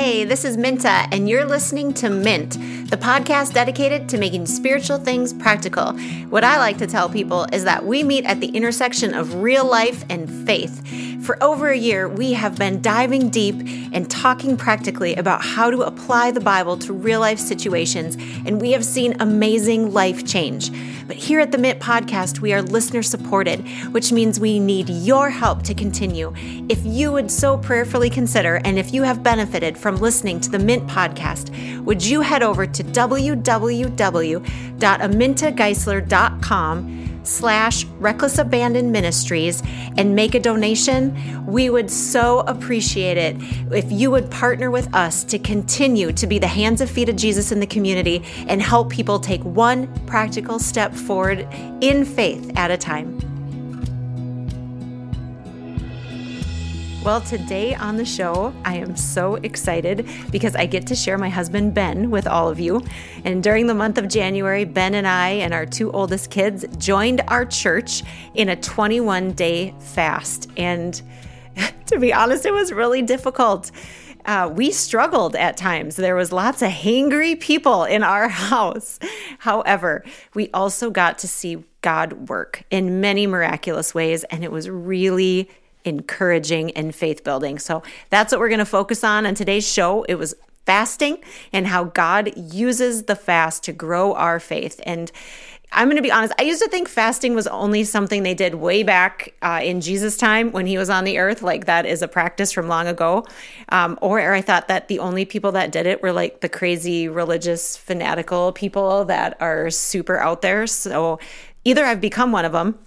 Hey, this is Minta, and you're listening to Mint, the podcast dedicated to making spiritual things practical. What I like to tell people is that we meet at the intersection of real life and faith. For over a year, we have been diving deep and talking practically about how to apply the Bible to real life situations, and we have seen amazing life change. But here at the Mint Podcast, we are listener supported, which means we need your help to continue. If you would so prayerfully consider, and if you have benefited from listening to the Mint Podcast, would you head over to www.amintageisler.com slash reckless abandon ministries and make a donation we would so appreciate it if you would partner with us to continue to be the hands and feet of jesus in the community and help people take one practical step forward in faith at a time Well, today on the show, I am so excited because I get to share my husband Ben with all of you. And during the month of January, Ben and I and our two oldest kids joined our church in a 21 day fast. And to be honest, it was really difficult. Uh, we struggled at times. There was lots of hangry people in our house. However, we also got to see God work in many miraculous ways, and it was really encouraging and faith building. So that's what we're going to focus on on today's show. It was fasting and how God uses the fast to grow our faith. And I'm going to be honest, I used to think fasting was only something they did way back uh, in Jesus' time when he was on the earth. Like that is a practice from long ago. Um, or, or I thought that the only people that did it were like the crazy religious, fanatical people that are super out there. So either I've become one of them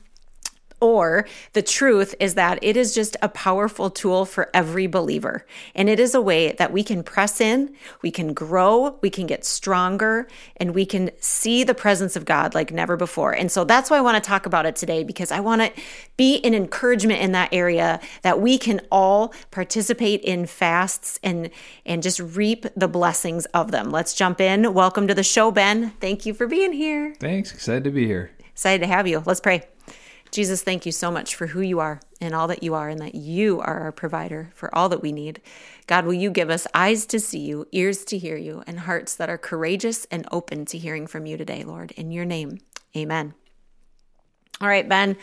or the truth is that it is just a powerful tool for every believer. And it is a way that we can press in, we can grow, we can get stronger, and we can see the presence of God like never before. And so that's why I want to talk about it today because I want to be an encouragement in that area that we can all participate in fasts and and just reap the blessings of them. Let's jump in. Welcome to the show, Ben. Thank you for being here. Thanks. Excited to be here. Excited to have you. Let's pray. Jesus, thank you so much for who you are and all that you are, and that you are our provider for all that we need. God, will you give us eyes to see you, ears to hear you, and hearts that are courageous and open to hearing from you today, Lord? In your name, amen. All right, Ben,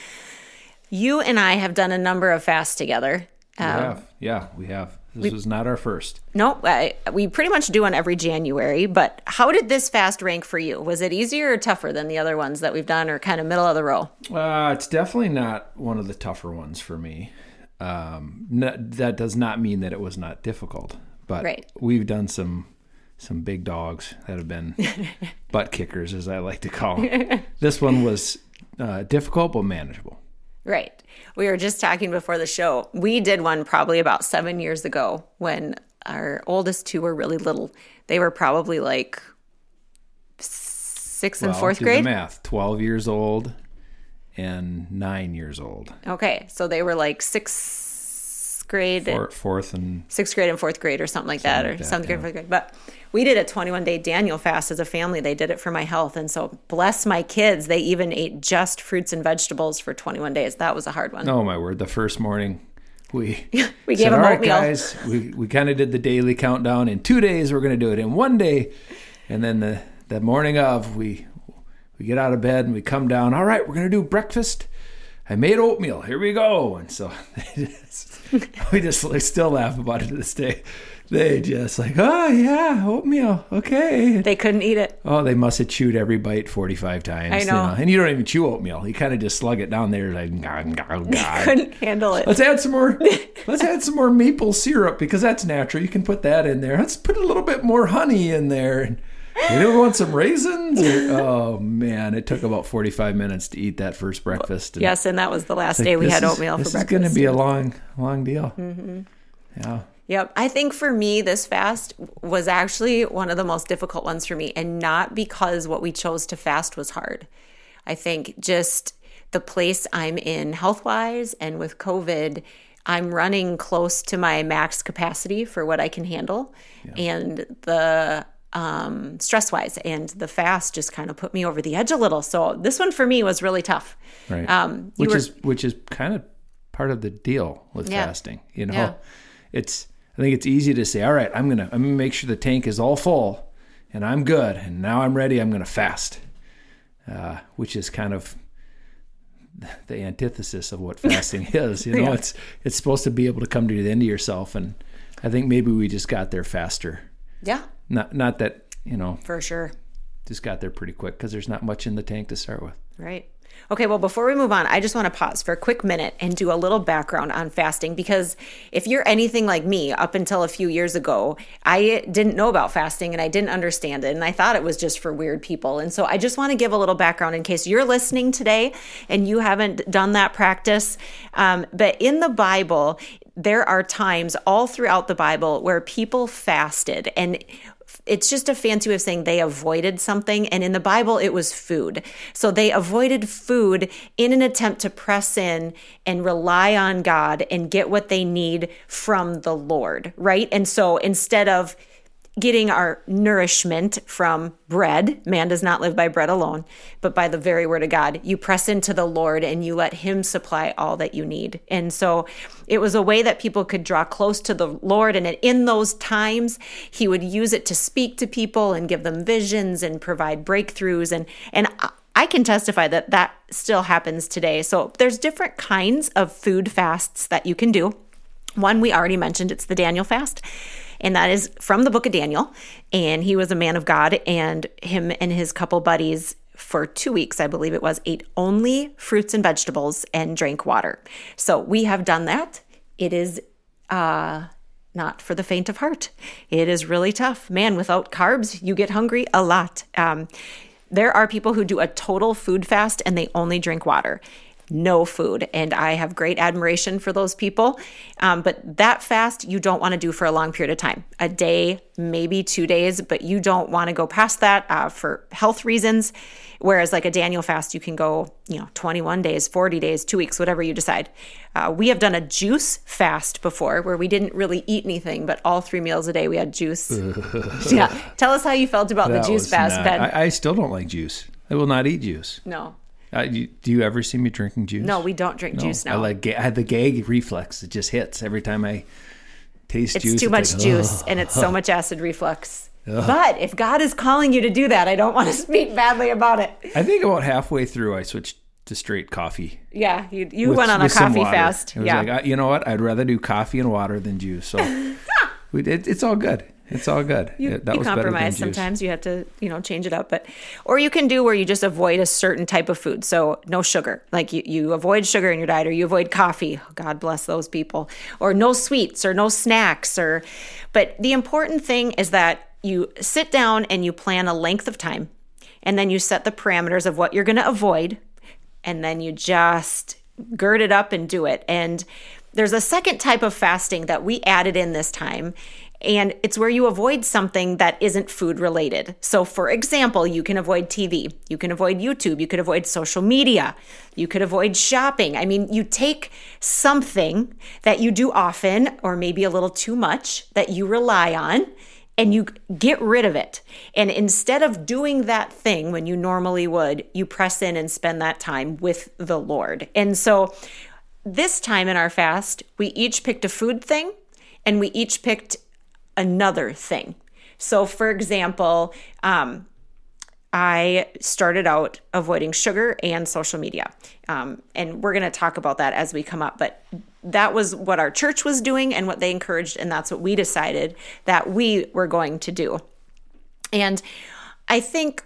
you and I have done a number of fasts together. We um, have. Yeah, we have. This we, was not our first. No, I, we pretty much do on every January. But how did this fast rank for you? Was it easier or tougher than the other ones that we've done, or kind of middle of the row? Uh, it's definitely not one of the tougher ones for me. Um, that does not mean that it was not difficult, but right. we've done some some big dogs that have been butt kickers, as I like to call them. this one was uh, difficult but manageable. Right. We were just talking before the show. We did one probably about seven years ago when our oldest two were really little. They were probably like sixth and well, fourth grade. math. Twelve years old and nine years old. Okay, so they were like sixth grade, Four, fourth and sixth grade and fourth grade, or something like something that, like or seventh grade, fourth grade. But we did a 21 day Daniel fast as a family. They did it for my health. And so, bless my kids, they even ate just fruits and vegetables for 21 days. That was a hard one. Oh, my word. The first morning, we, we gave said, them All right, guys, we, we kind of did the daily countdown. In two days, we're going to do it in one day. And then the, the morning of, we, we get out of bed and we come down. All right, we're going to do breakfast. I made oatmeal. Here we go. And so we just like, still laugh about it to this day they just like, oh yeah, oatmeal, okay. They couldn't eat it. Oh, they must have chewed every bite forty five times. I know. You know. And you don't even chew oatmeal. You kind of just slug it down there like, God. couldn't handle it. Let's add some more. let's add some more maple syrup because that's natural. You can put that in there. Let's put a little bit more honey in there. You want some raisins? Or, oh man, it took about forty-five minutes to eat that first breakfast. And yes, and that was the last like, day we had oatmeal is, for this breakfast. This is going to be a long, long deal. Mm-hmm. Yeah. Yep. I think for me, this fast was actually one of the most difficult ones for me, and not because what we chose to fast was hard. I think just the place I'm in health wise and with COVID, I'm running close to my max capacity for what I can handle. Yeah. And the um, stress wise and the fast just kind of put me over the edge a little. So this one for me was really tough. Right. Um, which were, is which is kind of part of the deal with yeah. fasting. You know, yeah. it's I think it's easy to say, all right, I'm gonna I'm gonna make sure the tank is all full, and I'm good, and now I'm ready. I'm gonna fast, uh, which is kind of the antithesis of what fasting is. You know, Yeah. it's it's supposed to be able to come to the end of yourself, and I think maybe we just got there faster. Yeah, Not not that you know for sure. just got there pretty quick because there's not much in the tank to start with. Right. Okay, well, before we move on, I just want to pause for a quick minute and do a little background on fasting because if you're anything like me, up until a few years ago, I didn't know about fasting and I didn't understand it. And I thought it was just for weird people. And so I just want to give a little background in case you're listening today and you haven't done that practice. Um, but in the Bible, there are times all throughout the Bible where people fasted and it's just a fancy way of saying they avoided something. And in the Bible, it was food. So they avoided food in an attempt to press in and rely on God and get what they need from the Lord, right? And so instead of getting our nourishment from bread. Man does not live by bread alone, but by the very word of God. You press into the Lord and you let Him supply all that you need. And so it was a way that people could draw close to the Lord. And in those times, He would use it to speak to people and give them visions and provide breakthroughs. And, and I can testify that that still happens today. So there's different kinds of food fasts that you can do. One we already mentioned, it's the Daniel fast and that is from the book of Daniel. And he was a man of God, and him and his couple buddies for two weeks, I believe it was, ate only fruits and vegetables and drank water. So we have done that. It is uh, not for the faint of heart. It is really tough. Man, without carbs, you get hungry a lot. Um, there are people who do a total food fast and they only drink water no food. And I have great admiration for those people. Um, but that fast, you don't want to do for a long period of time a day, maybe two days, but you don't want to go past that uh, for health reasons. Whereas, like a Daniel fast, you can go, you know, 21 days, 40 days, two weeks, whatever you decide. Uh, we have done a juice fast before where we didn't really eat anything, but all three meals a day we had juice. yeah. Tell us how you felt about That the juice fast, not- Ben. I, I still don't like juice. I will not eat juice. no. Uh, you, do you ever see me drinking juice? No, we don't drink No. juice now. I like. I had the gag reflex. It just hits every time I taste juice. it's juice. too much like, juice and it's so much acid reflux. But if God is calling you to do that, I don't want to speak badly about it. I think about halfway through, I switched to straight coffee. Yeah, you you with- went on a coffee fast. Yeah. like, uh, you know what? I'd rather do coffee and water than juice. So it, it's all good. It's all good. you, It- you was compromise sometimes you have to you know change it up but or you can do where you just avoid a certain type of food so no sugar like you, you avoid sugar in your diet or you avoid coffee god bless those people or no sweets or no snacks or but the important thing is that you sit down and you plan a length of time and then you set the parameters of what you're going to avoid and then you just gird it up and do it. And there's a second type of fasting that we added in this time. And it's where you avoid something that isn't food related. So, for example, you can avoid TV, you can avoid YouTube, you could avoid social media, you could avoid shopping. I mean, you take something that you do often, or maybe a little too much, that you rely on, and you get rid of it. And instead of doing that thing when you normally would, you press in and spend that time with the Lord. And so this time in our fast, we each picked a food thing and we each picked another thing. So, for example, um, I started out avoiding sugar and social media. Um, and we're going to talk about that as we come up. But that was what our church was doing and what they encouraged. And that's what we decided that we were going to do. And I think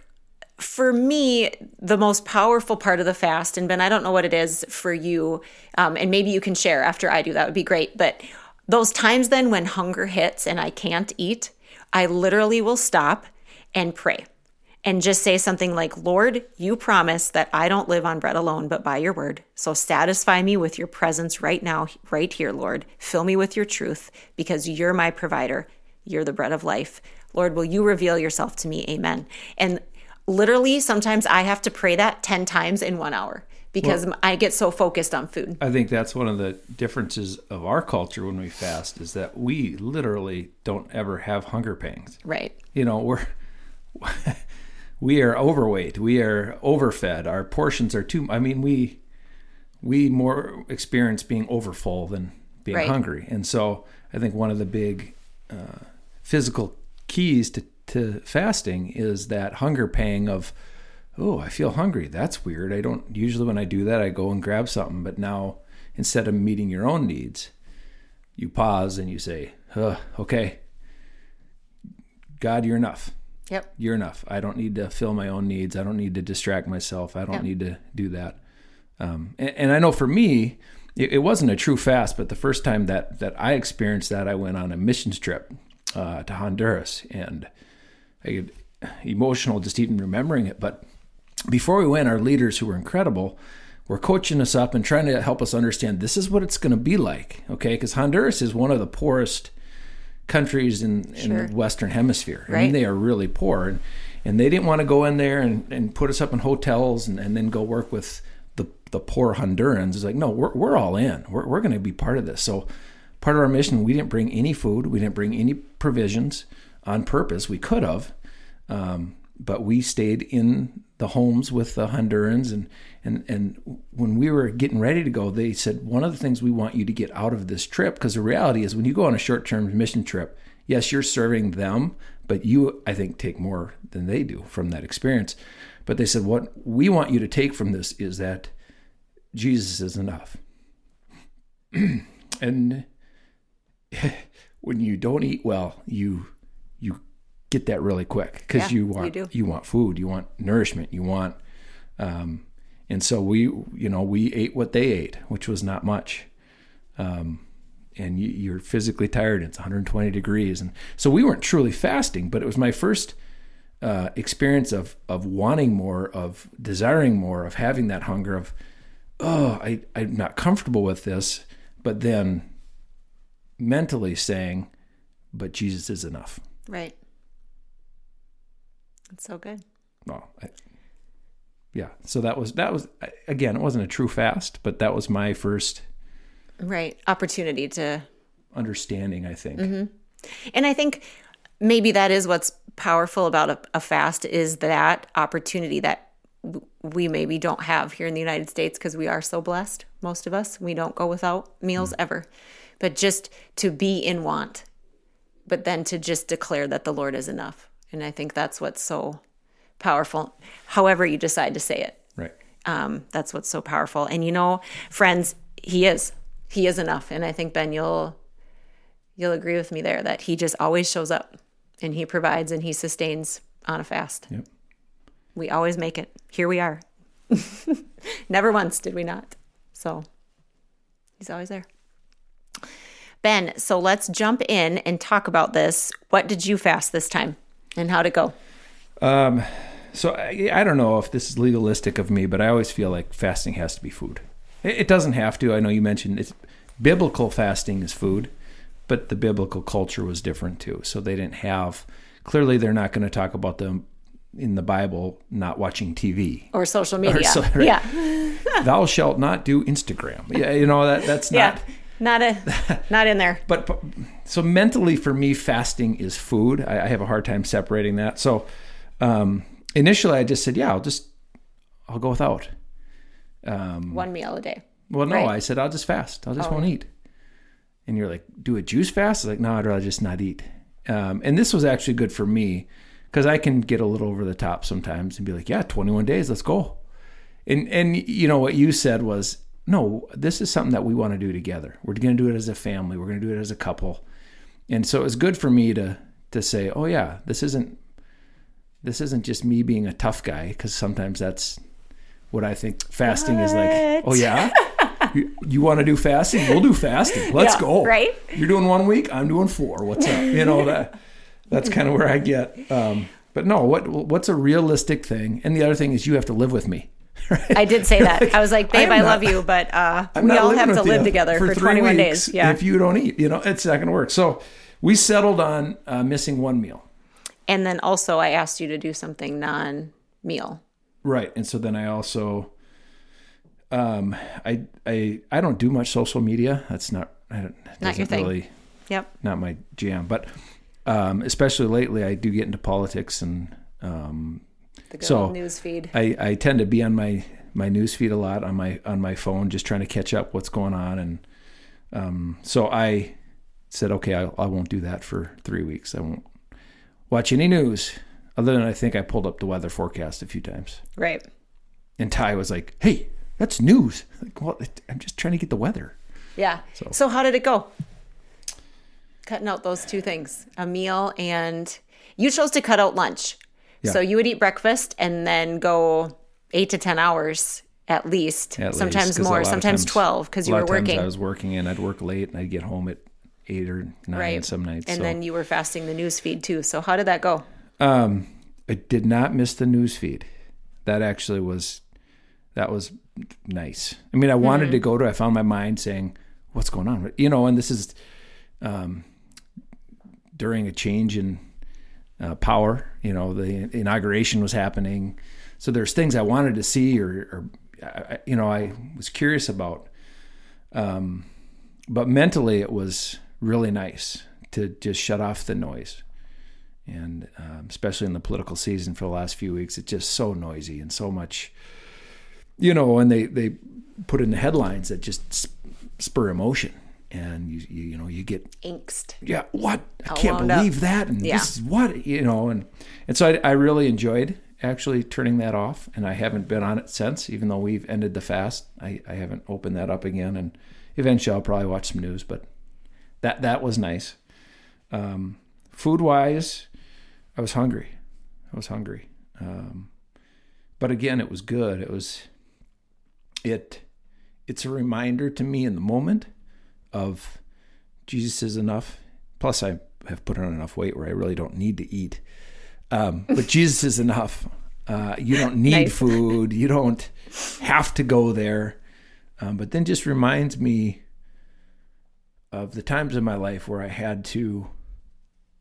for me, the most powerful part of the fast, and Ben, I don't know what it is for you, um, and maybe you can share after I do, that would be great. But those times then when hunger hits and I can't eat, I literally will stop and pray and just say something like, Lord, you promise that I don't live on bread alone, but by your word. So satisfy me with your presence right now, right here, Lord. Fill me with your truth because you're my provider. You're the bread of life. Lord, will you reveal yourself to me? Amen. And literally, sometimes I have to pray that 10 times in one hour because I get so focused on food. I think that's one of the differences of our culture when we fast is that we literally don't ever have hunger pangs. Right. You know, we're we are overweight, we are overfed, our portions are too I mean we we more experience being overfull than being Right. hungry. And so I think one of the big uh, physical keys to, to fasting is that hunger pang of, oh, I feel hungry. That's weird. I don't usually when I do that, I go and grab something. But now instead of meeting your own needs, you pause and you say, "Huh, okay, God, you're enough Yep. you're enough. I don't need to fill my own needs. I don't need to distract myself. I don't Yeah. need to do that. Um, and, and I know for me, it, it wasn't a true fast, but the first time that that I experienced that, I went on a missions trip uh, to Honduras, and I get emotional just even remembering it. But before we went, our leaders, who were incredible, were coaching us up and trying to help us understand this is what it's going to be like. Okay, because Honduras is one of the poorest countries in, Sure. in the Western Hemisphere. I Right. mean, they are really poor. And, and they didn't want to go in there and, and put us up in hotels and, and then go work with the, the poor Hondurans. It's like, no, we're, we're all in. We're, we're going to be part of this. So, part of our mission, we didn't bring any food, we didn't bring any provisions on purpose. We could have, um, but we stayed in the homes with the Hondurans. And, and, and when we were getting ready to go, they said, one of the things we want you to get out of this trip, because the reality is when you go on a short term mission trip, yes, you're serving them, but you, I think, take more than they do from that experience. But they said, what we want you to take from this is that Jesus is enough. and when you don't eat well, you get that really quick because Yeah, you you want do. you want food, you want nourishment, you want um, and so we you know we ate what they ate, which was not much. Um, and you, you're physically tired. It's 120 degrees, and so we weren't truly fasting, but it was my first uh, experience of of wanting more, of desiring more, of having that hunger of, oh, I I'm not comfortable with this, but then mentally saying, but Jesus is enough. Right. It's so good. Well, I, yeah. So that was that was again, it wasn't a true fast, but that was my first Right. Opportunity to understanding. I think. Mm-hmm. And I think maybe that is what's powerful about a, a fast is that opportunity that we maybe don't have here in the United States because we are so blessed. Most of us, we don't go without meals mm. ever. But just to be in want, but then to just declare that the Lord is enough. And I think that's what's so powerful. However, you decide to say it Right. um, that's what's so powerful. And you know, friends, he is. He is enough. And I think Ben, you'll you'll agree with me there that he just always shows up and he provides and he sustains on a fast. Yep. We always make it. Here we are. Never once did we not. So he's always there. Ben, so let's jump in and talk about this. What did you fast this time and how'd it go? Um, so I, I don't know if this is legalistic of me, but I always feel like fasting has to be food. It, it doesn't have to. I know you mentioned it's biblical fasting is food, but the biblical culture was different too. So they didn't have. Clearly, they're not going to talk about them in the Bible not watching TV. Or social media. so- right. Yeah. Thou shalt not do Instagram. Yeah, you know that that's not. Yeah. Not a not in there. but, but so mentally for me fasting is food I, I have a hard time separating that so um, initially i just said yeah i'll just i'll go without um, One meal a day. well no right. i said i'll just fast i'll just Oh. won't eat and you're like do a juice fast I was like no i'd rather just not eat um, and this was actually good for me because i can get a little over the top sometimes and be like yeah 21 days let's go and and you know what you said was no this is something that we want to do together. We're going to do it as a family. We're going to do it as a couple. And so it was good for me to to say oh yeah this isn't this isn't just me being a tough guy because sometimes that's what i think fasting is like. Oh yeah? You, you want to do fasting? We'll do fasting. Let's Yeah, go. right? you're doing one week i'm doing four. What's up? You know that that's kind of where i get um, but no what what's a realistic thing? And the other thing is you have to live with me I did say that. I was like, babe, I I, love not- you, but uh, we all have to live together for, three 21 weeks days. Yeah. If you don't eat, you know, it's not going to work. So we settled on uh, missing one meal. and then also, I asked you to do something non meal. Right. And so then I also, um, I, I, I don't do much social media. That's not, I don't, Not your thing. really, Yep. not my jam, but, um, especially lately I do get into politics and, um, The good So, news feed. I, I tend to be on my my news feed a lot on my on my phone, just trying to catch up what's going on. And Um, so I said, okay, I, I won't do that for three weeks. I won't watch any news other than I think I pulled up the weather forecast a few times. Right. And Ty was like, hey, that's news. Like, well, I'm just trying to get the weather. Yeah. So- So, how did it go? Cutting out those two things a meal and you chose to cut out lunch. So, you would eat breakfast and then go eight to 10 hours at least, At least, sometimes lot more, sometimes times- 12 because you were working. I was working and I'd work late and I'd get home at eight or nine right. some nights. And so. then you were fasting the news feed too. So, how did that go? Um, I did not miss the news feed. That actually was that was nice. I mean, I wanted to go to. I found my mind saying, "What's going on?" You know, and this is um, during a change in uh, power. You know, the inauguration was happening, so there's things I wanted to see, or, or you know, I was curious about. Um, but mentally, it was really nice to just shut off the noise and um, especially in the political season for the last few weeks, it's just so noisy and so much, you know. And they they put in the headlines that just spur emotion, and you you, you know you get Angst. yeah what I can't wound up. believe that, and Yeah. this is what you know, and and so I, I really enjoyed actually turning that off, and I haven't been on it since, even though we've ended the fast. I I haven't opened that up again, and eventually I'll probably watch some news, but that that was nice. Um, food wise, I was hungry. I was hungry. Um, but again, it was good. It was it. It's a reminder to me in the moment of Jesus is enough. Plus, I have put on enough weight where I really don't need to eat. Um, but Jesus is enough. Uh, you don't need Nice. food. You don't have to go there. Um, but then just reminds me of the times in my life where I had to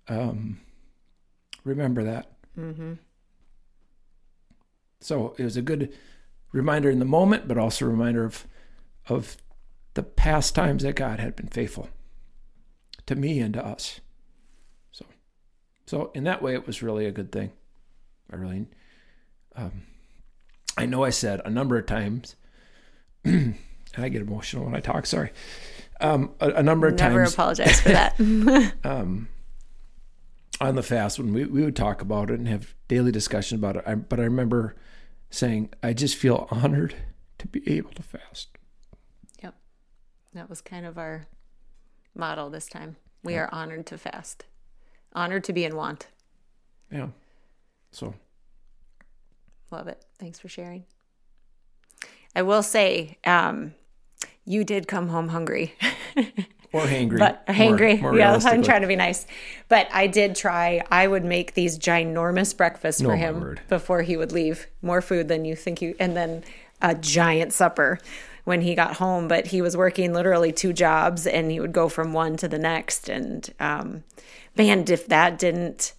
um, remember that. Mm-hmm. So it was a good reminder in the moment, but also a reminder of of the past times that God had been faithful to me and to us. So, so in that way, it was really a good thing. I really, um, I know I said a number of times, and I get emotional when I talk. Sorry, um, a, a number of Never times Never apologize for that. um, on the fast when we, we would talk about it and have daily discussion about it. I, but I remember saying, I just feel honored to be able to fast. That was kind of our model this time. We are honored to fast, honored to be in want. Yeah. So, Love it. Thanks for sharing. I will say, um, you did come home hungry, or hangry. but hangry. more yeah, I'm trying to be nice. But I did try. I would make these ginormous breakfasts for him before he would leave. More food than you think you, and then a giant supper when he got home. But he was working literally two jobs, and he would go from one to the next. And um, man, if that didn't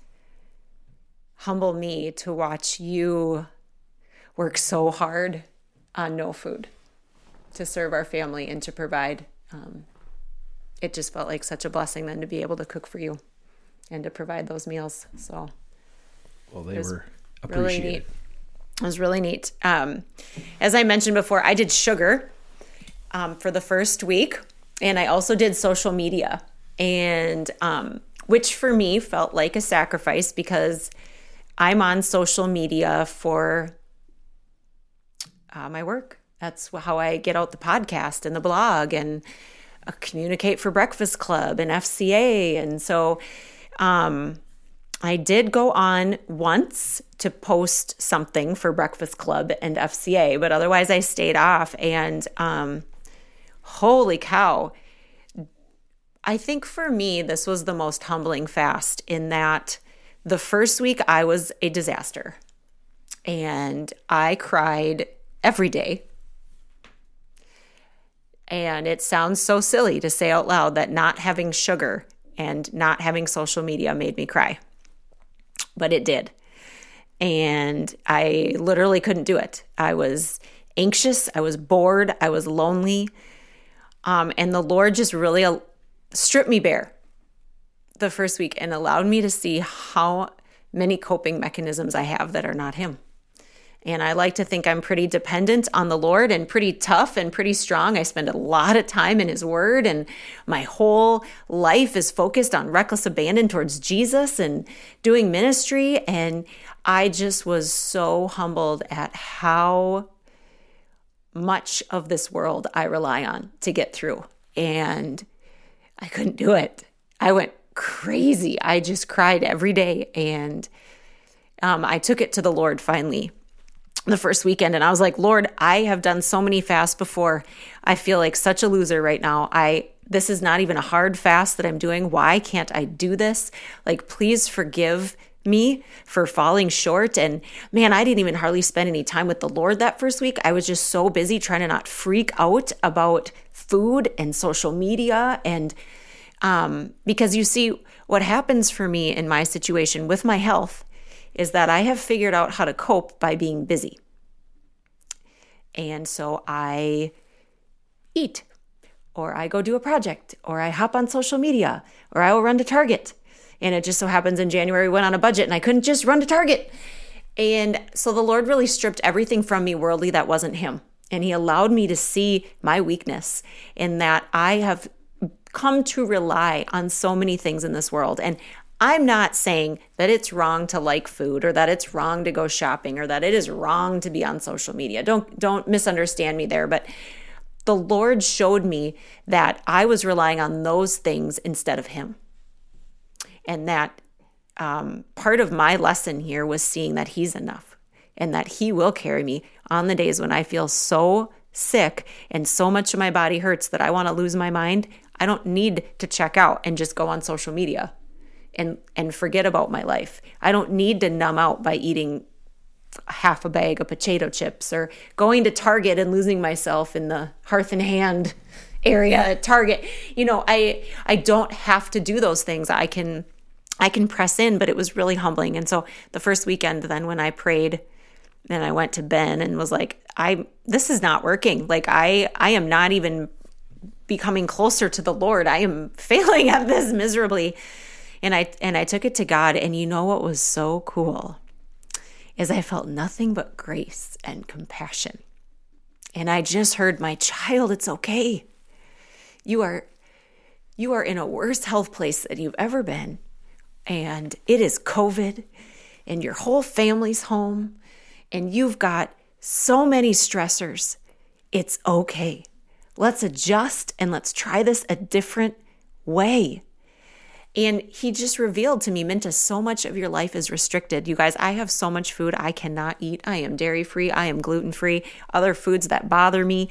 humble me to watch you work so hard on no food to serve our family and to provide. Um, it just felt like such a blessing then to be able to cook for you and to provide those meals. So Well, they were really appreciated. neat. It was really neat. Um, as I mentioned before, I did sugar um, for the first week, and I also did social media, and um, which for me felt like a sacrifice because I'm on social media for uh, my work. That's how I get out the podcast and the blog and communicate for Breakfast Club and FCA. And so um, I did go on once to post something for Breakfast Club and FCA, but otherwise I stayed off. And um, holy cow. I think for me, this was the most humbling fast in that the first week I was a disaster and I cried every day. And it sounds so silly to say out loud that not having sugar and not having social media made me cry, but it did. And I literally couldn't do it. I was anxious, I was bored, I was lonely. Um, and the Lord just really uh, stripped me bare the first week and allowed me to see how many coping mechanisms I have that are not Him. And I like to think I'm pretty dependent on the Lord and pretty tough and pretty strong. I spend a lot of time in His Word, and my whole life is focused on reckless abandon towards Jesus and doing ministry. And I just was so humbled at how much of this world I rely on to get through. And I couldn't do it. I went crazy. I just cried every day. And um, I took it to the Lord finally the first weekend and I was like, Lord, I have done so many fasts before. I feel like such a loser right now. I this is not even a hard fast that I'm doing. Why can't I do this? Like, please forgive me for falling short. And man, I didn't even hardly spend any time with the Lord that first week. I was just so busy trying to not freak out about food and social media. And um, because you see, what happens for me in my situation with my health is that I have figured out how to cope by being busy. And so I eat, or I go do a project, or I hop on social media, or I will run to Target and it just so happens in January we went on a budget and I couldn't just run to Target. And so the Lord really stripped everything from me worldly that wasn't Him. And He allowed me to see my weakness in that I have come to rely on so many things in this world. And I'm not saying that it's wrong to like food or that it's wrong to go shopping or that it is wrong to be on social media. Don't don't misunderstand me there, but the Lord showed me that I was relying on those things instead of him and that um, part of my lesson here was seeing that He's enough and that He will carry me on the days when I feel so sick and so much of my body hurts that I want to lose my mind. I don't need to check out and just go on social media and and forget about my life. I don't need to numb out by eating half a bag of potato chips or going to Target and losing myself in the hearth and hand area at Target. You know, I I don't have to do those things. I can I can press in, but it was really humbling. And so the first weekend then when I prayed and I went to Ben and was like, I this is not working. Like I I am not even becoming closer to the Lord. I am failing at this miserably. And I and I took it to God and you know what was so cool is I felt nothing but grace and compassion. And I just heard my child, it's okay. You are you are in a worse health place than you've ever been. And it is COVID and your whole family's home and you've got so many stressors. It's okay. Let's adjust and let's try this a different way. And he just revealed to me, Minta, so much of your life is restricted. You guys, I have so much food I cannot eat. I am dairy free, I am gluten free, other foods that bother me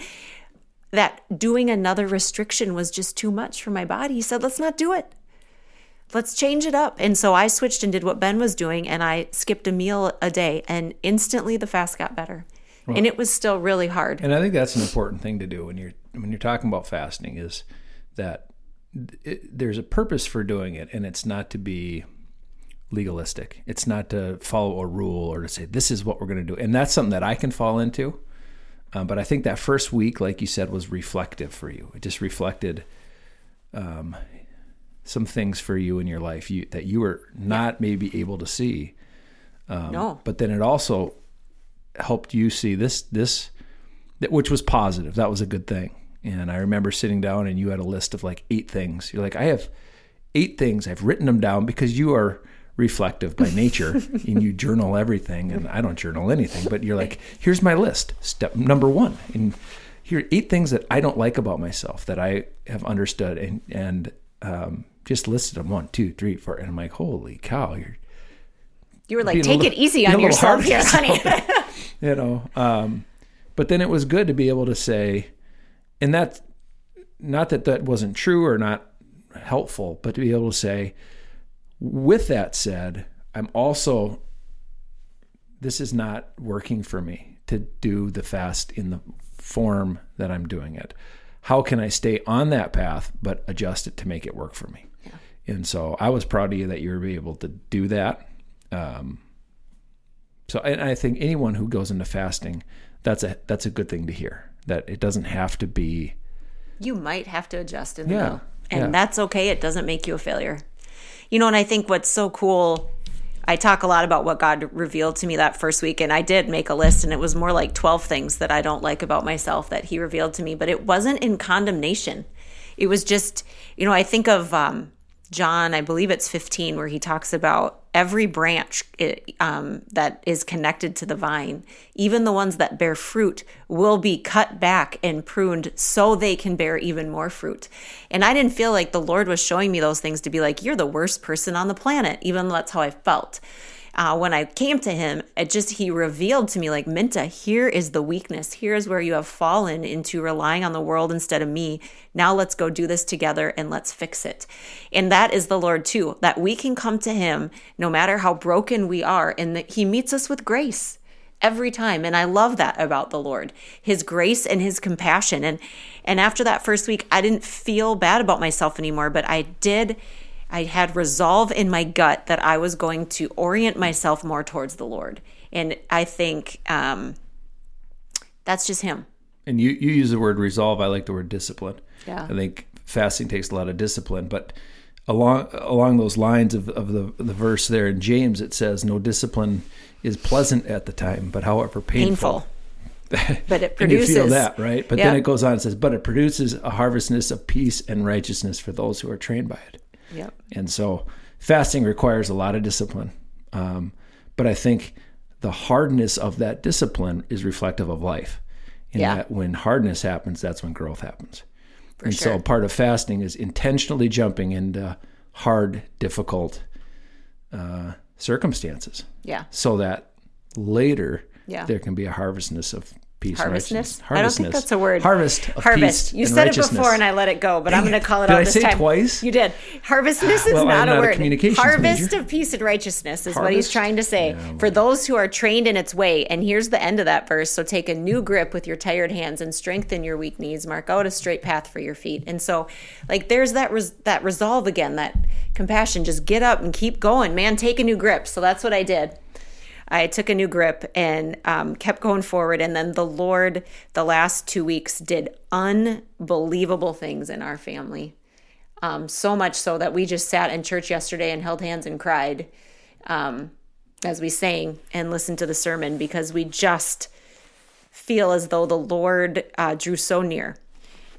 that doing another restriction was just too much for my body. He said, let's not do it. Let's change it up. And so I switched and did what Ben was doing, and I skipped a meal a day, and instantly the fast got better. Well, and it was still really hard. And I think that's an important thing to do when you're when you're talking about fasting is that it, there's a purpose for doing it, and it's not to be legalistic. It's not to follow a rule or to say this is what we're going to do. And that's something that I can fall into um, but I think that first week, like you said, was reflective for you. It just reflected um, some things for you in your life you, that you were not maybe able to see. Um, no. But then it also helped you see this this, which was positive. That was a good thing. And I remember sitting down and you had a list of like eight things. You're like, I have eight things. I've written them down because you are reflective by nature and you journal everything and I don't journal anything but you're like here's my list step number 1 and here are eight things that I don't like about myself that I have understood and and um, just listed them one two three four and I'm like holy cow you're you were like take little, it easy on yourself here honey you know um, but then it was good to be able to say and that not that that wasn't true or not helpful but to be able to say with that said, I'm also, this is not working for me to do the fast in the form that I'm doing it. How can I stay on that path but adjust it to make it work for me? Yeah. And so I was proud of you that you were able to do that. Um, so and I think anyone who goes into fasting, that's a that's a good thing to hear. That it doesn't have to be. You might have to adjust in the yeah, middle, and yeah. that's okay. It doesn't make you a failure. You know, and I think what's so cool I talk a lot about what God revealed to me that first week, and I did make a list, and it was more like 12 things that I don't like about myself that He revealed to me, but it wasn't in condemnation. It was just, you know, I think of um, John, I believe it's 15, where he talks about every branch um, that is connected to the vine, even the ones that bear fruit, will be cut back and pruned so they can bear even more fruit. And I didn't feel like the Lord was showing me those things to be like, you're the worst person on the planet, even that's how I felt uh, when I came to him, it just he revealed to me like Minta, here is the weakness. Here is where you have fallen into relying on the world instead of me. Now let's go do this together and let's fix it. And that is the Lord too, that we can come to him no matter how broken we are, and that he meets us with grace every time and i love that about the lord his grace and his compassion and and after that first week i didn't feel bad about myself anymore but i did I had resolve in my gut that I was going to orient myself more towards the Lord. And I think um, that's just Him. And you, you use the word resolve. I like the word discipline. Yeah. I think fasting takes a lot of discipline. But along along those lines of, of the, the verse there in James, it says, No discipline is pleasant at the time, but however painful. painful. but it produces. you feel that, right? But yeah. then it goes on and says, But it produces a harvestness of peace and righteousness for those who are trained by it. Yep. And so fasting requires a lot of discipline. Um, but I think the hardness of that discipline is reflective of life. And yeah. that when hardness happens, that's when growth happens. For and sure. so part of fasting is intentionally jumping into hard, difficult uh, circumstances. Yeah. So that later yeah. there can be a harvestness of peace harvestness? I don't think that's a word. Harvest. Harvest. You said it before and I let it go, but Dang I'm going to call it out I this say time. twice? You did. Harvestness is Well, not a not a word. communications Harvest major. of peace and righteousness is what he's trying to say. Yeah, For those who are trained in its way, and here's the end of that verse. So take a new grip with your tired hands and strengthen your weak knees. Mark out a straight path for your feet. And so, like, there's that res- that resolve again, that compassion. Just get up and keep going, man. Take a new grip. So that's what I did. I took a new grip and um, kept going forward. And then the Lord, the last two weeks, did unbelievable things in our family. Um, so much so that we just sat in church yesterday and held hands and cried um, as we sang and listened to the sermon because we just feel as though the Lord uh, drew so near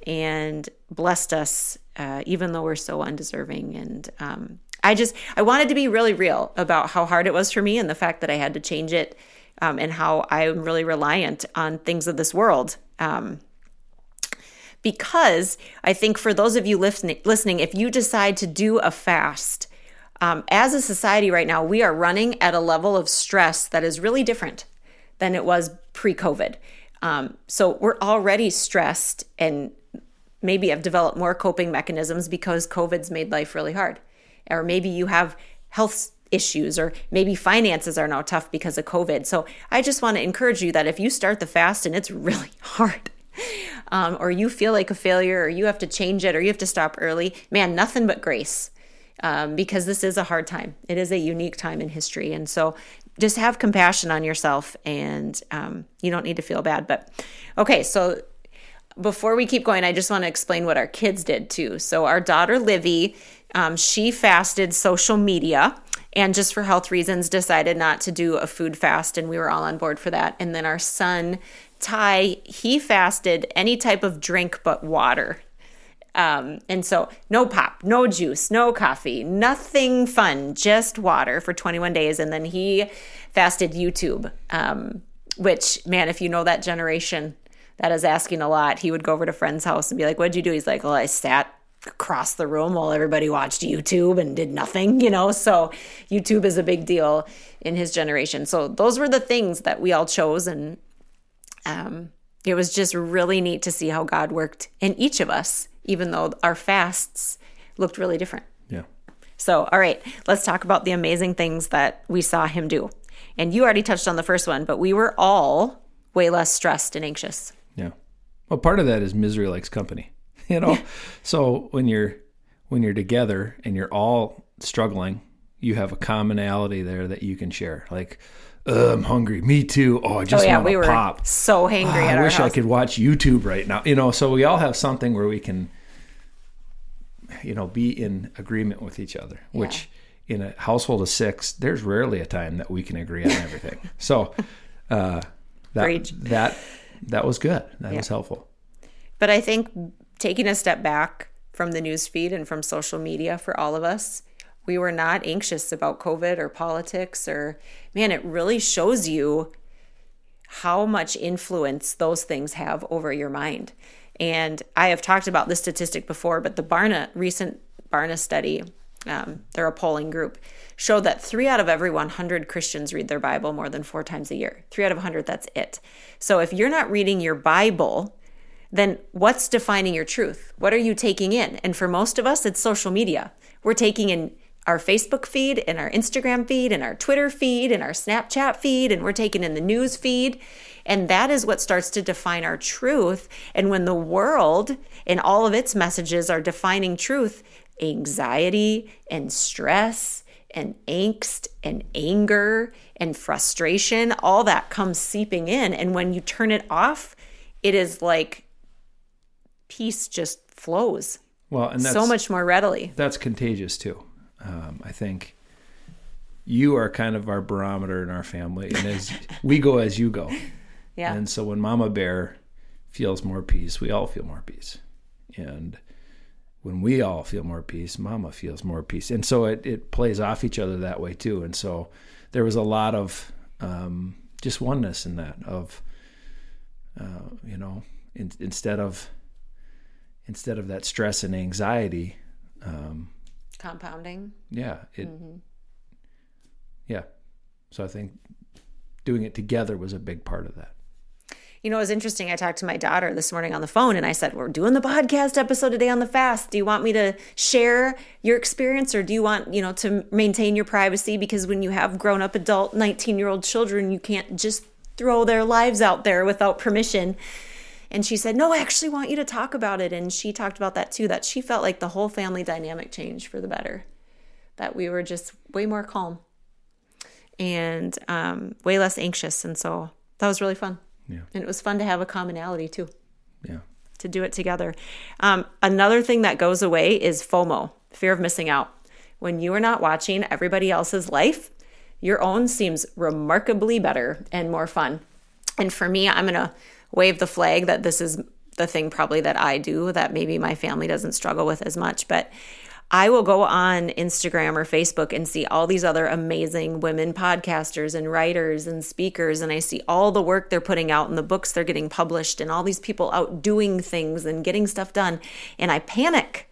and blessed us, uh, even though we're so undeserving. And um, I just I wanted to be really real about how hard it was for me and the fact that I had to change it, um, and how I'm really reliant on things of this world. Um, because I think for those of you listening, if you decide to do a fast, um, as a society right now, we are running at a level of stress that is really different than it was pre-COVID. Um, so we're already stressed and maybe have developed more coping mechanisms because COVID's made life really hard or maybe you have health issues or maybe finances are now tough because of covid. So i just want to encourage you that if you start the fast and it's really hard um, or you feel like a failure or you have to change it or you have to stop early man nothing but grace um, because this is a hard time. It is a unique time in history. And so just have compassion on yourself and um, you don't need to feel bad. But okay so before we keep going, I just want to explain what our kids did too. So, our daughter Livy, um, she fasted social media and just for health reasons decided not to do a food fast, and we were all on board for that. And then our son Ty, he fasted any type of drink but water. Um, and so, no pop, no juice, no coffee, nothing fun, just water for 21 days. And then he fasted YouTube, um, which, man, if you know that generation, that is asking a lot. He would go over to friend's house and be like, What'd you do? He's like, Well, I sat across the room while everybody watched YouTube and did nothing, you know? So YouTube is a big deal in his generation. So those were the things that we all chose. And um, it was just really neat to see how God worked in each of us, even though our fasts looked really different. Yeah. So, all right, let's talk about the amazing things that we saw him do. And you already touched on the first one, but we were all way less stressed and anxious. Yeah. Well, part of that is misery likes company. You know, so when you're when you're together and you're all struggling, you have a commonality there that you can share. Like, I'm hungry. Me too. Oh, I just oh yeah, want we were pop. so hangry at I our wish house. I could watch YouTube right now. You know, so we all have something where we can, you know, be in agreement with each other, which in a household of six, there's rarely a time that we can agree on everything. so uh, that Preach. that that was good. That Yeah. was helpful. But I think taking a step back from the news feed and from social media for all of us, we were not anxious about COVID or politics or man, it really shows you how much influence those things have over your mind. And I have talked about this statistic before, but the Barna recent Barna study, um, they're a polling group, showed that three out of every 100 Christians read their Bible more than four times a year. Three out of 100, that's it. So if you're not reading your Bible, then what's defining your truth? What are you taking in? And for most of us, it's social media. We're taking in our Facebook feed and our Instagram feed and our Twitter feed and our Snapchat feed, and we're taking in the news feed. And that is what starts to define our truth. And when the world and all of its messages are defining truth, anxiety and stress and angst and anger and frustration, all that comes seeping in. And when you turn it off, it is like peace just flows Well, and that's so much more readily. that's contagious too. Um, I think you are kind of our barometer in our family, and as we go as you go. Yeah. And so when Mama Bear feels more peace, we all feel more peace. And when we all feel more peace, Mama feels more peace. And so it, it plays off each other that way too. And so there was a lot of um, just oneness in that of, uh, you know, in, instead of instead of that stress and anxiety, um, Compounding. yeah, it, yeah. So I think doing it together was a big part of that. You know, it was interesting. I talked to my daughter this morning on the phone and I said, We're doing the podcast episode today on the fast. Do you want me to share your experience or do you want, you know, to maintain your privacy? Because when you have grown up adult 19 year old children, you can't just throw their lives out there without permission. And she said, No, I actually want you to talk about it. And she talked about that too, that she felt like the whole family dynamic changed for the better, that we were just way more calm and um, way less anxious. And so that was really fun. Yeah. And it was fun to have a commonality too, Yeah. to do it together. Um, another thing that goes away is FOMO, fear of missing out. When you are not watching everybody else's life, your own seems remarkably better and more fun. And for me, I'm going to wave the flag that this is the thing probably that I do that maybe my family doesn't struggle with as much. But I will go on Instagram or Facebook and see all these other amazing women podcasters and writers and speakers. And I see all the work they're putting out and the books they're getting published and all these people out doing things and getting stuff done. And I panic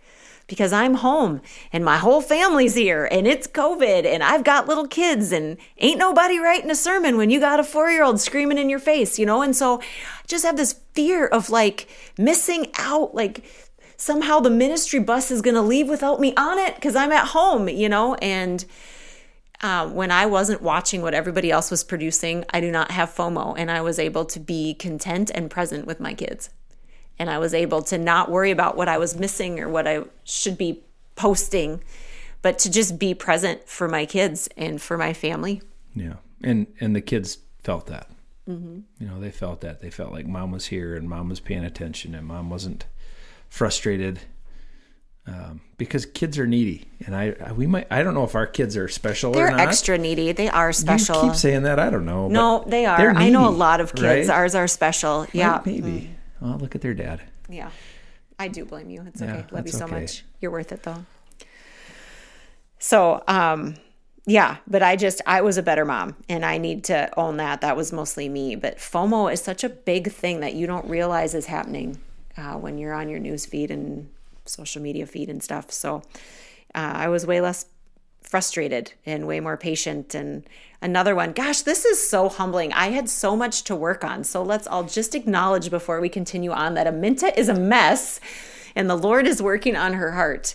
because I'm home and my whole family's here and it's COVID and I've got little kids and ain't nobody writing a sermon when you got a four year old screaming in your face, you know? And so I just have this fear of like missing out, like somehow the ministry bus is going to leave without me on it because I'm at home, you know? And um, when I wasn't watching what everybody else was producing, I do not have FOMO and I was able to be content and present with my kids and I was able to not worry about what I was missing or what I should be posting, but to just be present for my kids and for my family. Yeah, and and the kids felt that. Mm-hmm. You know, they felt that. They felt like mom was here and mom was paying attention and mom wasn't frustrated. Um, because kids are needy, and I, I we might I don't know if our kids are special They're or not. extra needy. They are special. You keep saying that. I don't know. no, they are. I know a lot of kids. right? Ours are special. Yeah. Right, maybe. Oh, look at their dad. Yeah. I do blame you. It's Yeah, okay. Love you so okay. much. You're worth it though. So, um, yeah, but I just, I was a better mom and I need to own that. That was mostly me. But FOMO is such a big thing that you don't realize is happening uh, when you're on your news feed and social media feed and stuff. So uh, I was way less frustrated and way more patient. And another one, gosh, this is so humbling. I had so much to work on. So let's all just acknowledge before we continue on that Aminta is a mess and the Lord is working on her heart.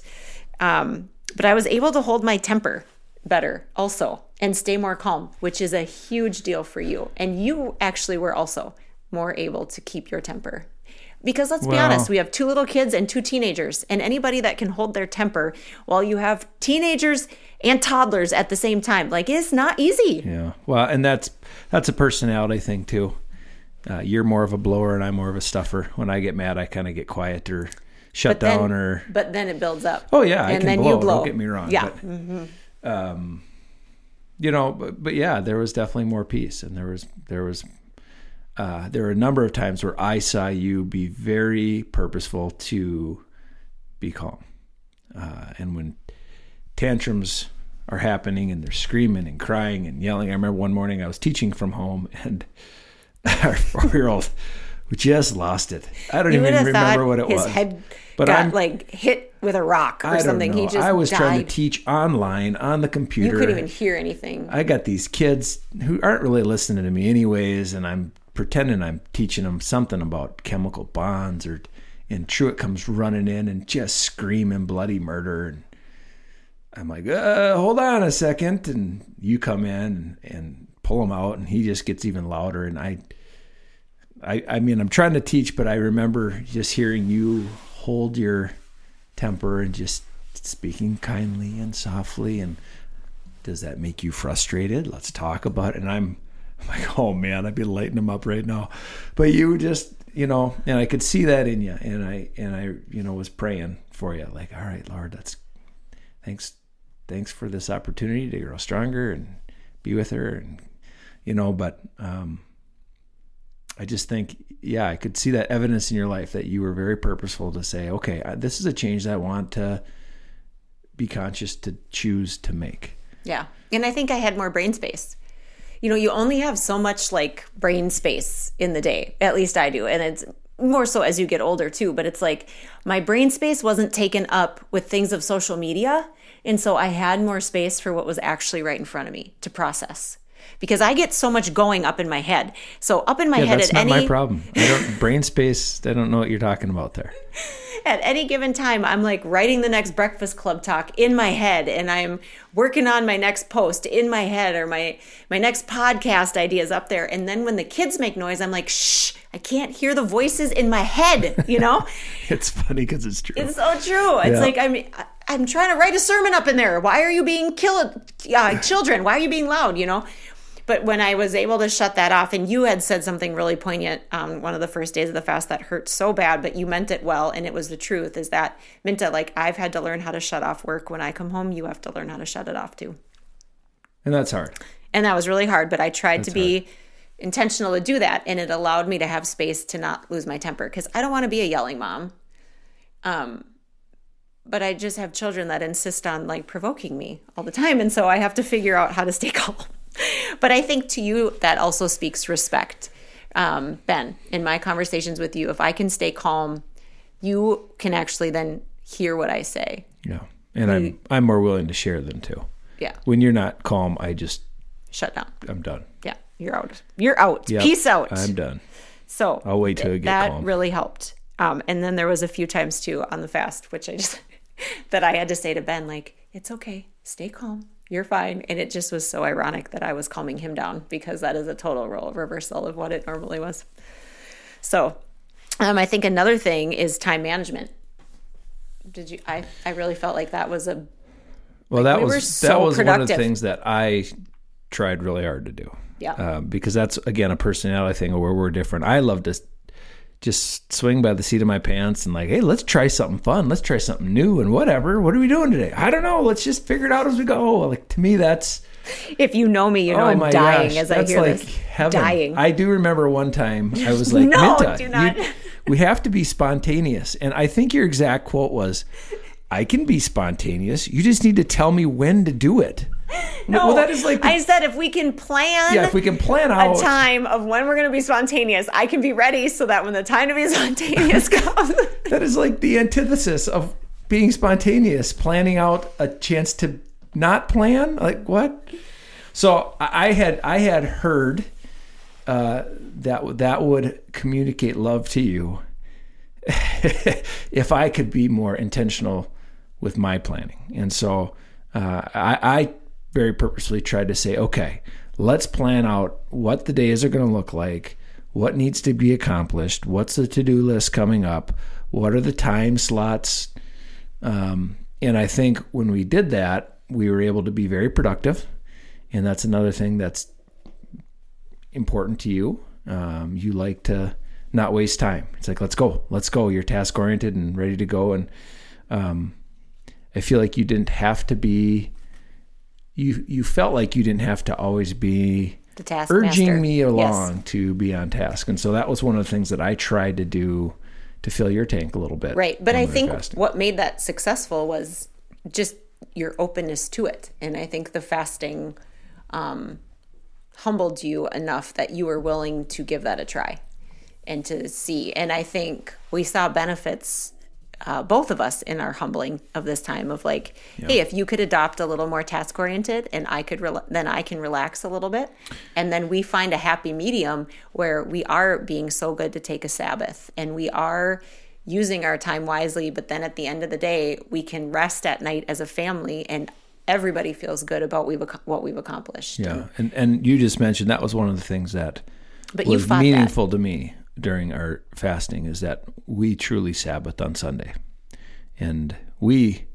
Um, but I was able to hold my temper better also and stay more calm, which is a huge deal for you. And you actually were also more able to keep your temper. Because let's be honest, we have two little kids and two teenagers, and anybody that can hold their temper while you have teenagers and toddlers at the same time, like it's not easy. Yeah. Well, and that's that's a personality thing too. Uh, you're more of a blower, and I'm more of a stuffer. When I get mad, I kind of get quiet or shut Then- down or but then it builds up. Oh yeah, I and can then blow, you blow. Don't get me wrong. Yeah, But, um, you know, but, but yeah, there was definitely more peace, and there was there was uh, there were a number of times where I saw you be very purposeful to be calm, uh, and when tantrums are happening and they're screaming and crying and yelling. I remember one morning I was teaching from home and our four year old just lost it. I don't You even remember what it his was. head But got I'm- like hit with a rock or something. know. He just I was died. trying to teach online on the computer. you couldn't even hear anything. I got these kids who aren't really listening to me anyways, and I'm pretending I'm teaching them something about chemical bonds, or and Truett comes running in and just screaming bloody murder, and I'm like, uh, hold on a second, and you come in and, and pull him out, and he just gets even louder, and I, I, I mean, I'm trying to teach, but I remember just hearing you hold your temper and just speaking kindly and softly and does that make you frustrated? Let's talk about it. And I'm, I'm like, oh man, I'd be lighting them up right now. But you just, you know, and I could see that in you. And I, and I, you know, was praying for you. Like, all right, Lord, that's, thanks, thanks for this opportunity to grow stronger and be with her. And, you know, but, um, I just think, yeah, I could see that evidence in your life that you were very purposeful to say, okay, this is a change that I want to be conscious to choose to make. Yeah. And I think I had more brain space. You know, you only have so much like brain space in the day. At least I do. And it's more so as you get older too. But it's like my brain space wasn't taken up with things of social media. And so I had more space for what was actually right in front of me to process. Because I get so much going up in my head. So up in my Yeah, head that's at not any my problem. I don't brain space. I don't know what you're talking about there. at any given time i'm like writing the next breakfast club talk in my head and i'm working on my next post in my head or my my next podcast ideas up there and then when the kids make noise i'm like shh i can't hear the voices in my head you know It's funny because it's true. it's so true it's Yeah. like i'm i'm trying to write a sermon up in there why are you being killed uh, children why are you being loud you know but when I was able to shut that off, and you had said something really poignant um, one of the first days of the fast that hurt so bad, but you meant it well, and it was the truth. Is that Minta? Like I've had to learn how to shut off work when I come home. You have to learn how to shut it off too, and that's hard. and that was really hard. But I tried to be intentional to do that, and it allowed me to have space to not lose my temper because I don't want to be a yelling mom. Um, but I just have children that insist on like provoking me all the time, and so I have to figure out how to stay calm. but I think to you that also speaks respect, um, Ben. In my conversations with you, if I can stay calm, you can actually then hear what I say. Yeah, and I'm I'm more willing to share them too. Yeah, When you're not calm, I just shut down. I'm done. Yeah, you're out. You're out. Yep, Peace out. I'm done. So I'll wait till you get that calm. really helped. Um, and then there was a few times too on the fast, which I just that I had to say to Ben, like, it's okay, stay calm, you're fine. And it just was so ironic that I was calming him down because that is a total role reversal of what it normally was. So, um, I think another thing is time management. Did you? I I really felt like that was a Well, that we was so that was one of the things that I tried really hard to do. Yeah. Um, because that's again a personality thing where we're different. I love to just swing by the seat of my pants and like, hey, let's try something fun. Let's try something new and whatever. What are we doing today? I don't know. Let's just figure it out as we go. Like to me, that's if you know me, you know oh I'm dying gosh, as I hear like this. heaven. Dying. I do remember one time I was like, No, Minta, do not. you- we have to be spontaneous. And I think your exact quote was, I can be spontaneous. You just need to tell me when to do it. no, well, that is like the- I said if we can plan yeah, if we can plan a time of when we're going to be spontaneous, I can be ready so that when the time to be spontaneous comes, That is like the antithesis of being spontaneous, planning out a chance to not plan. Like what? So I I had I had heard uh, that that would communicate love to you if I could be more intentional with my planning. And so uh, I, I very purposely tried to say, okay, let's plan out what the days are going to look like, what needs to be accomplished, what's the to do list coming up, what are the time slots. Um, and I think when we did that, we were able to be very productive. And that's another thing that's important to you. Um, you like to not waste time. It's like, let's go, let's go. You're task oriented and ready to go. And um, I feel like you didn't have to be you you felt like you didn't have to always be The task urging me Yes. along to be on task. And so that was one of the things that I tried to do to fill your tank a little bit. Right. But I think fasting. what made that successful was just your openness to it. And I think the fasting um, humbled you enough that you were willing to give that a try and to see. And I think we saw benefits, uh, both of us, in our humbling of this time of like, hey, if you could adopt a little more task oriented and I could, rela- then I can relax a little bit. And then we find a happy medium where we are being so good to take a Sabbath and we are using our time wisely. But then at the end of the day, we can rest at night as a family and everybody feels good about we've, ac- what we've accomplished. Yeah, and and you just mentioned that was one of the things that But you was fought that. meaningful to me during our fasting is that we truly Sabbath on Sunday, and we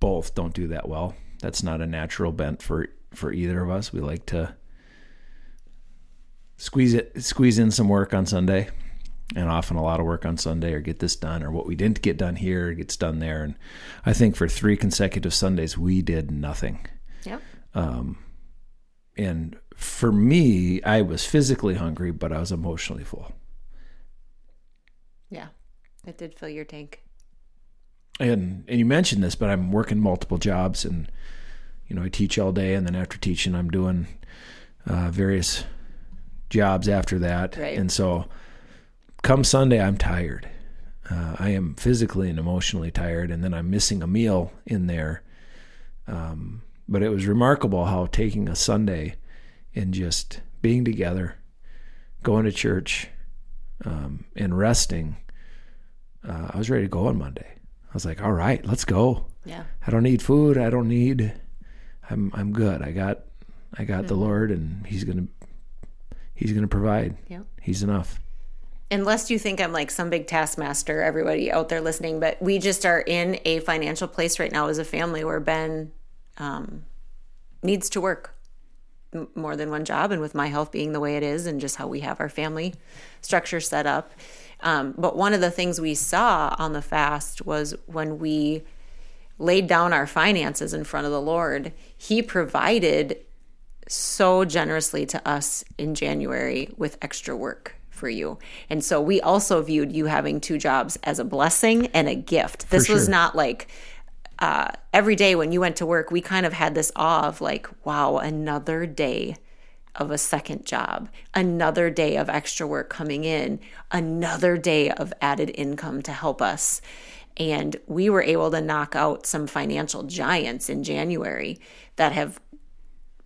both don't do that well. That's not a natural bent for for either of us. We like to squeeze it squeeze in some work on Sunday and often a lot of work on Sunday or get this done or what we didn't get done here gets done there and I think for 3 consecutive Sundays we did nothing Yep. Um, and for me I was physically hungry but I was emotionally full Yeah. It did fill your tank. and and you mentioned this, but I'm working multiple jobs, and you know I teach all day, and then after teaching, I'm doing uh, various jobs after that, Right. and so come Sunday, I'm tired. Uh, I am physically and emotionally tired, and then I'm missing a meal in there. Um, but it was remarkable how taking a Sunday and just being together, going to church, um, and resting. Uh, I was ready to go on Monday. I was like, "All right, let's go. Yeah. I don't need food. I don't need. I'm I'm good. I got I got the Lord, and He's gonna He's gonna provide. Yeah. He's enough. Unless you think I'm like some big taskmaster, everybody out there listening, but we just are in a financial place right now as a family where Ben um, needs to work more than one job. And with my health being the way it is, and just how we have our family structure set up. Um, but one of the things we saw on the fast was when we laid down our finances in front of the Lord, He provided so generously to us in January with extra work for you. And so we also viewed you having two jobs as a blessing and a gift. This was not like uh, every day when you went to work, we kind of had this awe of like, wow, another day of a second job, another day of extra work coming in, another day of added income to help us. And we were able to knock out some financial giants in January that have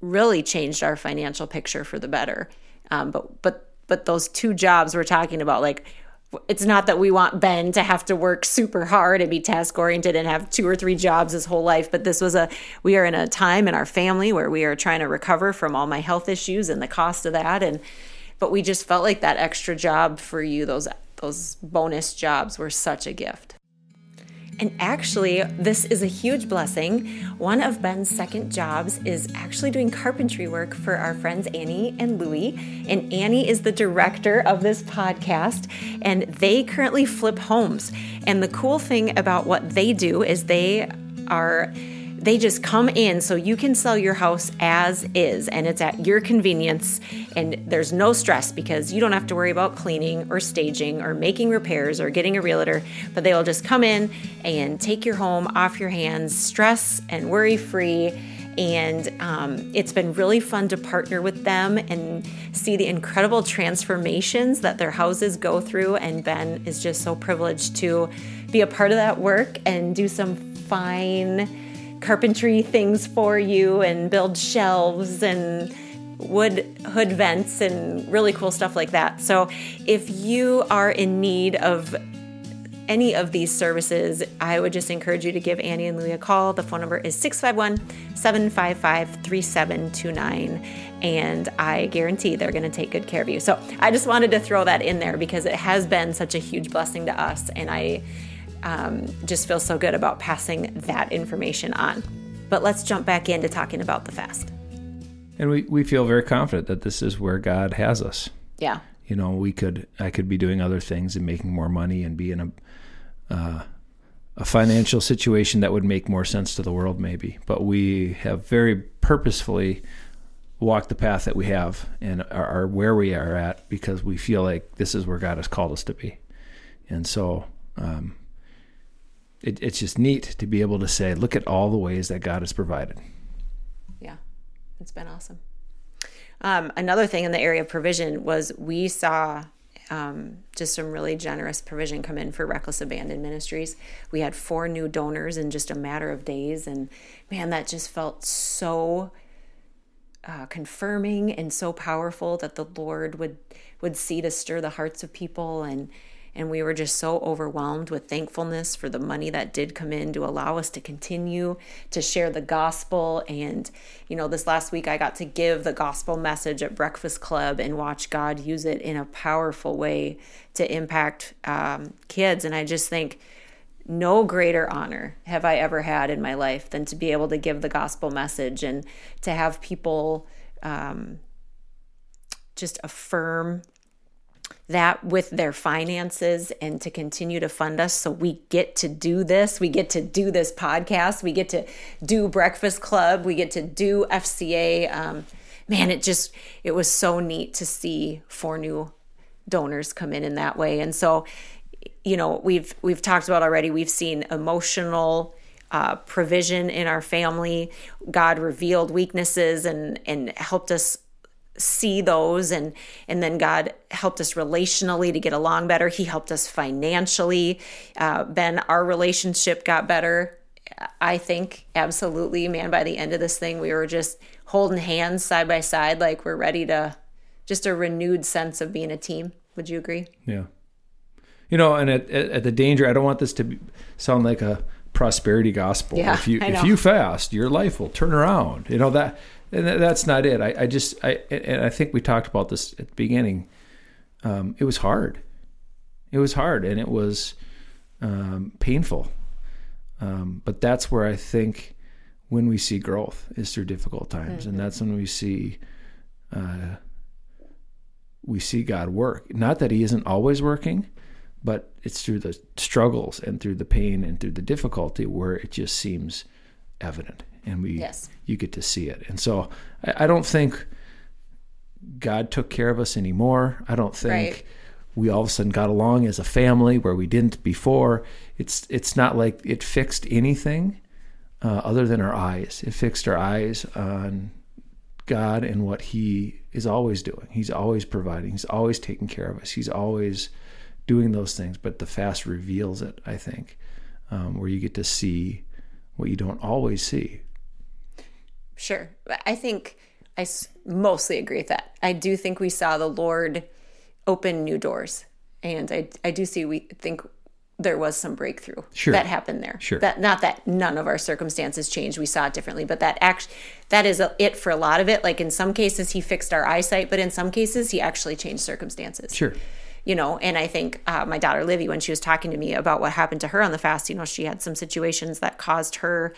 really changed our financial picture for the better. Um, but but but those two jobs we're talking about, like it's not that we want Ben to have to work super hard and be task oriented and have two or three jobs his whole life. But this was a we are in a time in our family where we are trying to recover from all my health issues and the cost of that. And but we just felt like that extra job for you, those those bonus jobs were such a gift. And actually, this is a huge blessing. One of Ben's second jobs is actually doing carpentry work for our friends Annie and Louie. And Annie is the director of this podcast, and they currently flip homes. And the cool thing about what they do is they are they just come in so you can sell your house as is and it's at your convenience and there's no stress because you don't have to worry about cleaning or staging or making repairs or getting a realtor but they will just come in and take your home off your hands stress and worry free and um, it's been really fun to partner with them and see the incredible transformations that their houses go through and ben is just so privileged to be a part of that work and do some fine carpentry things for you and build shelves and wood hood vents and really cool stuff like that. So if you are in need of any of these services, I would just encourage you to give Annie and Louie a call. The phone number is 651 755 3729. And I guarantee they're going to take good care of you. So I just wanted to throw that in there because it has been such a huge blessing to us. And I um, just feel so good about passing that information on. But let's jump back into talking about the fast. And we, we feel very confident that this is where God has us. Yeah. You know, we could I could be doing other things and making more money and be in a uh, a financial situation that would make more sense to the world, maybe. But we have very purposefully walked the path that we have and are, are where we are at because we feel like this is where God has called us to be. And so um, it, it's just neat to be able to say, look at all the ways that God has provided. Yeah, it's been awesome. Um, another thing in the area of provision was we saw um, just some really generous provision come in for Reckless Abandon Ministries. We had four new donors in just a matter of days, and man, that just felt so uh, confirming and so powerful that the Lord would would see to stir the hearts of people and and we were just so overwhelmed with thankfulness for the money that did come in to allow us to continue to share the gospel. And, you know, this last week I got to give the gospel message at Breakfast Club and watch God use it in a powerful way to impact um, kids. And I just think, no greater honor have I ever had in my life than to be able to give the gospel message and to have people um, just affirm that with their finances and to continue to fund us. So we get to do this. We get to do this podcast. We get to do breakfast club. We get to do fca um, man it just it was so neat to see four new donors come in in that way. And so you know we've we've talked about already we've seen emotional uh, provision in our family. God revealed weaknesses and and helped us see those and and then god helped us relationally to get along better. He helped us financially. Uh, ben our relationship got better. I think absolutely man by the end of this thing we were just holding hands side by side like we're ready to just a renewed sense of being a team. Would you agree? Yeah. You know and at, at the danger i don't want this to be, sound like a prosperity gospel. Yeah, if you if you fast your life will turn around. You know that and that's not it. I, I just I and I think we talked about this at the beginning. Um, it was hard. It was hard, and it was um, painful. Um, but that's where I think when we see growth is through difficult times, Mm-hmm. and that's when we see uh, we see God work. Not that He isn't always working, but it's through the struggles and through the pain and through the difficulty where it just seems evident and we Yes. you get to see it. And so I, I don't think God took care of us anymore. I don't think Right. we all of a sudden got along as a family where we didn't before. It's it's not like it fixed anything uh, other than our eyes. It fixed our eyes on God and what He is always doing. He's always providing. He's always taking care of us. He's always doing those things. But the fast reveals it. I think, um, where you get to see what you don't always see. Sure. I think I mostly agree with that. I do think we saw the Lord open new doors. And I, I do see, we think there was some breakthrough Sure. that happened there. Sure. That not that none of our circumstances changed. We saw it differently, but that act that is a, it for a lot of it. Like in some cases, he fixed our eyesight, but in some cases, he actually changed circumstances Sure. You know and i think uh, my daughter livy when she was talking to me about what happened to her on the fast you know she had some situations that caused her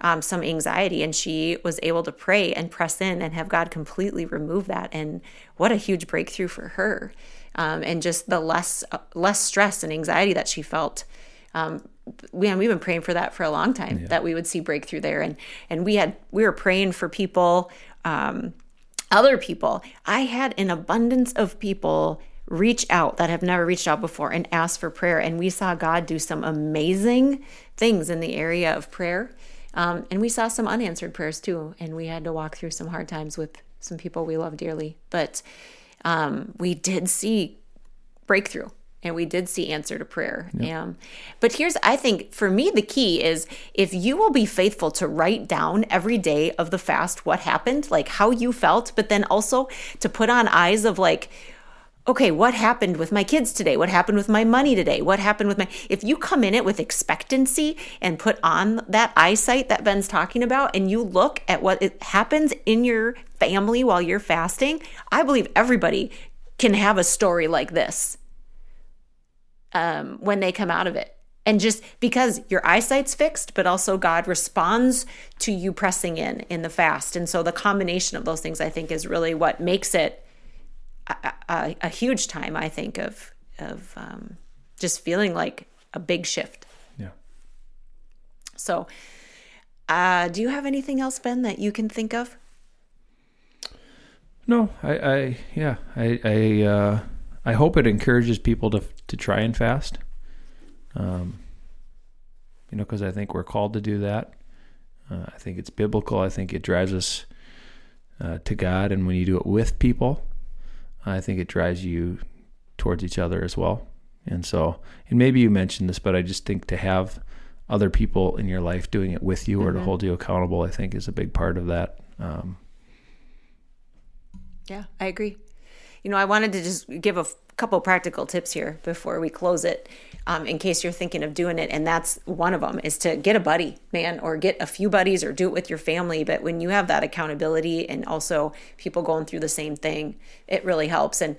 um, some anxiety and she was able to pray and press in and have god completely remove that. And what a huge breakthrough for her. Um, and just the less uh, less stress and anxiety that she felt. Um, we, and we've been praying for that for a long time that we would see breakthrough there. And and we had we were praying for people um, other people. I had an abundance of people reach out that have never reached out before and ask for prayer. And we saw God do some amazing things in the area of prayer. Um, and we saw some unanswered prayers too. And we had to walk through some hard times with some people we love dearly. But um, we did see breakthrough and we did see answer to prayer um, but here's i think for me the key is if you will be faithful to write down every day of the fast what happened like how you felt but then also to put on eyes of like okay what happened with my kids today what happened with my money today what happened with my if you come in it with expectancy and put on that eyesight that ben's talking about and you look at what it happens in your family while you're fasting i believe everybody can have a story like this um, when they come out of it. And just because your eyesight's fixed, but also God responds to you pressing in in the fast. And so the combination of those things, I think, is really what makes it a, a, a huge time, I think, of, of um, just feeling like a big shift. Yeah. So, uh, do you have anything else, Ben, that you can think of? No, I, I yeah, I, I, uh, I hope it encourages people to to try and fast. Um, you know, because I think we're called to do that. Uh, I think it's biblical. I think it drives us uh, to God, and when you do it with people, I think it drives you towards each other as well. And so, and maybe you mentioned this, but I just think to have other people in your life doing it with you mm-hmm. or to mm-hmm. hold you accountable, I think is a big part of that. Um, yeah, I agree. You know, I wanted to just give a couple practical tips here before we close it, um, in case you're thinking of doing it. And that's one of them is to get a buddy, man, or get a few buddies or do it with your family. But when you have that accountability and also people going through the same thing, it really helps. And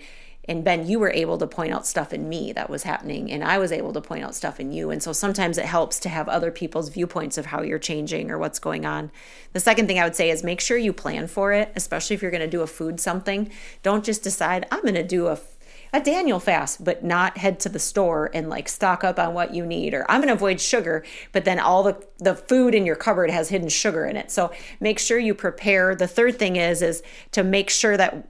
and Ben, you were able to point out stuff in me that was happening, and I was able to point out stuff in you. And so sometimes it helps to have other people's viewpoints of how you're changing or what's going on. The second thing I would say is make sure you plan for it, especially if you're going to do a food something. Don't just decide, I'm going to do a a Daniel fast, but not head to the store and like stock up on what you need. Or I'm going to avoid sugar, but then all the, the food in your cupboard has hidden sugar in it. So make sure you prepare. The third thing is, is to make sure that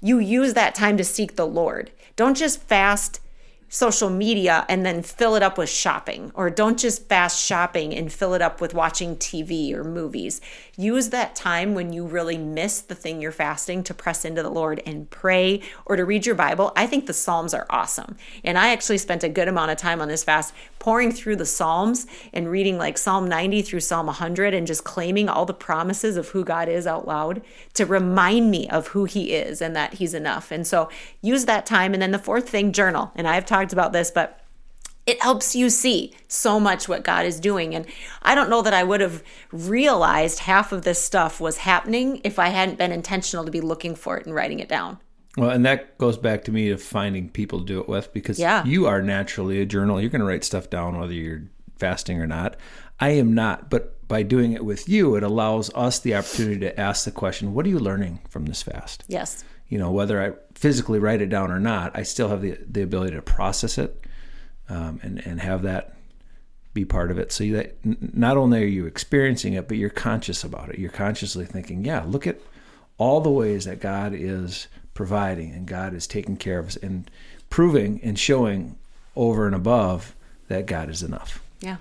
you use that time to seek the Lord. Don't just fast social media and then fill it up with shopping, or don't just fast shopping and fill it up with watching TV or movies. Use that time when you really miss the thing you're fasting to press into the Lord and pray or to read your Bible. I think the Psalms are awesome. And I actually spent a good amount of time on this fast pouring through the Psalms and reading like Psalm 90 through Psalm 100 and just claiming all the promises of who God is out loud to remind me of who He is and that He's enough. And so use that time. And then the fourth thing, journal. And I've talked about this, but it helps you see so much what God is doing. And I don't know that I would have realized half of this stuff was happening if I hadn't been intentional to be looking for it and writing it down. Well, and that goes back to me of finding people to do it with because yeah. you are naturally a journal. You're going to write stuff down whether you're fasting or not. I am not, but by doing it with you, it allows us the opportunity to ask the question, what are you learning from this fast? Yes. You know, whether I physically write it down or not, I still have the, the ability to process it um, and and have that be part of it. So that not only are you experiencing it, but you're conscious about it. You're consciously thinking, yeah, look at all the ways that God is providing and God is taking care of us and proving and showing over and above that God is enough. Yeah.